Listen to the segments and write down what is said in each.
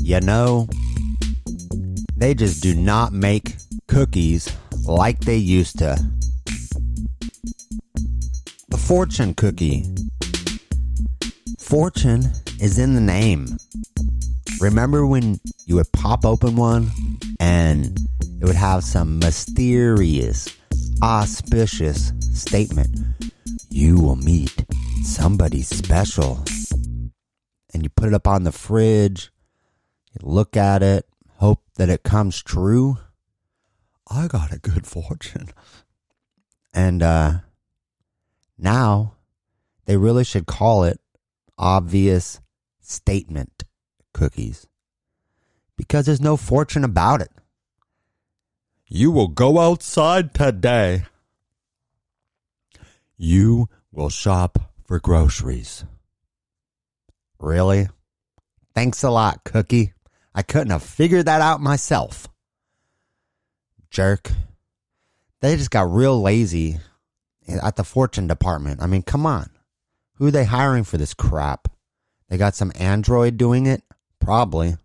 You know, they just do not make cookies like they used to. The fortune cookie. Fortune is in the name. Remember when you would pop open one and it would have some mysterious, auspicious statement? You will meet somebody special. And you put it up on the fridge, you look at it, hope that it comes true. I got a good fortune. And uh now they really should call it obvious statement cookies because there's no fortune about it. You will go outside today. You will shop for groceries. Really? Thanks a lot, Cookie. I couldn't have figured that out myself. Jerk. They just got real lazy at the fortune department. I mean, come on. Who are they hiring for this crap? They got some android doing it? Probably.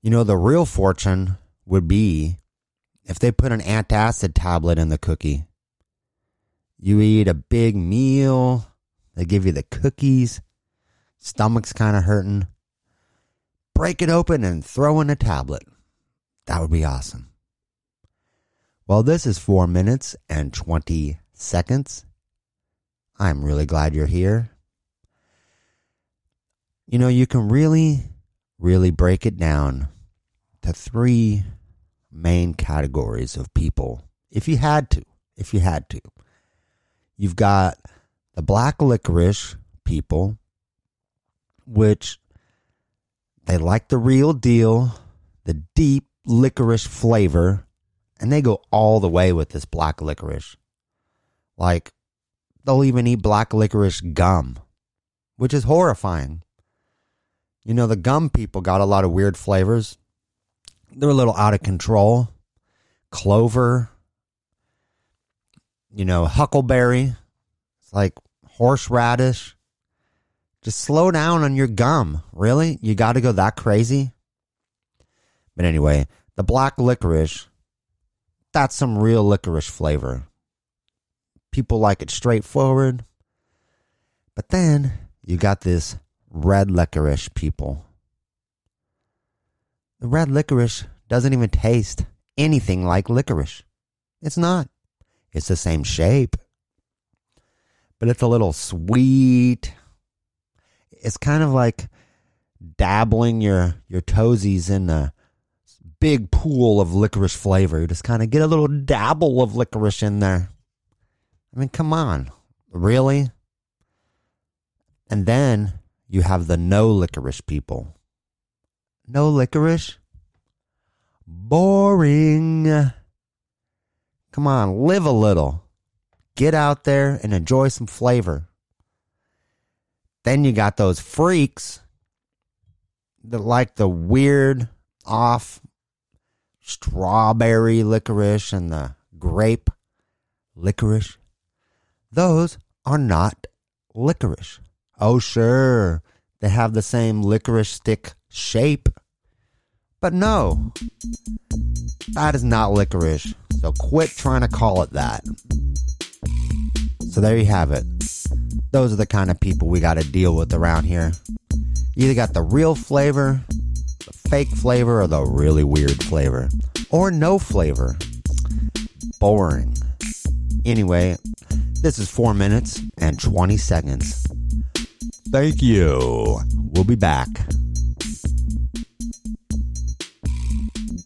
You know, the real fortune would be if they put an antacid tablet in the cookie. You eat a big meal, they give you the cookies, stomach's kind of hurting. Break it open and throw in a tablet. That would be awesome. Well, this is 4 minutes and 20 seconds. I'm really glad you're here. You know, you can really, really break it down to three main categories of people if you had to. If you had to. You've got the black licorice people, which they like the real deal, the deep licorice flavor, and they go all the way with this black licorice. Like, they'll even eat black licorice gum, which is horrifying. You know, the gum people got a lot of weird flavors. They're a little out of control. Clover, you know, huckleberry. It's like horseradish. Just slow down on your gum. Really? You got to go that crazy? But anyway, the black licorice, that's some real licorice flavor. People like it straightforward. But then you got this red licorice people. The red licorice doesn't even taste anything like licorice. It's not. It's the same shape. But it's a little sweet. It's kind of like dabbling your, your toesies in a big pool of licorice flavor. You just kind of get a little dabble of licorice in there. I mean, come on. Really? And then you have the no licorice people. No licorice? Boring. Come on, live a little. Get out there and enjoy some flavor. Then you got those freaks that like the weird off strawberry licorice and the grape licorice. Those are not licorice. Oh, sure, they have the same licorice stick shape. But no, that is not licorice. So quit trying to call it that. So there you have it. Those are the kind of people we got to deal with around here. Either got the real flavor, the fake flavor, or the really weird flavor. Or no flavor. Boring. Anyway, this is 4 minutes and 20 seconds. Thank you. We'll be back.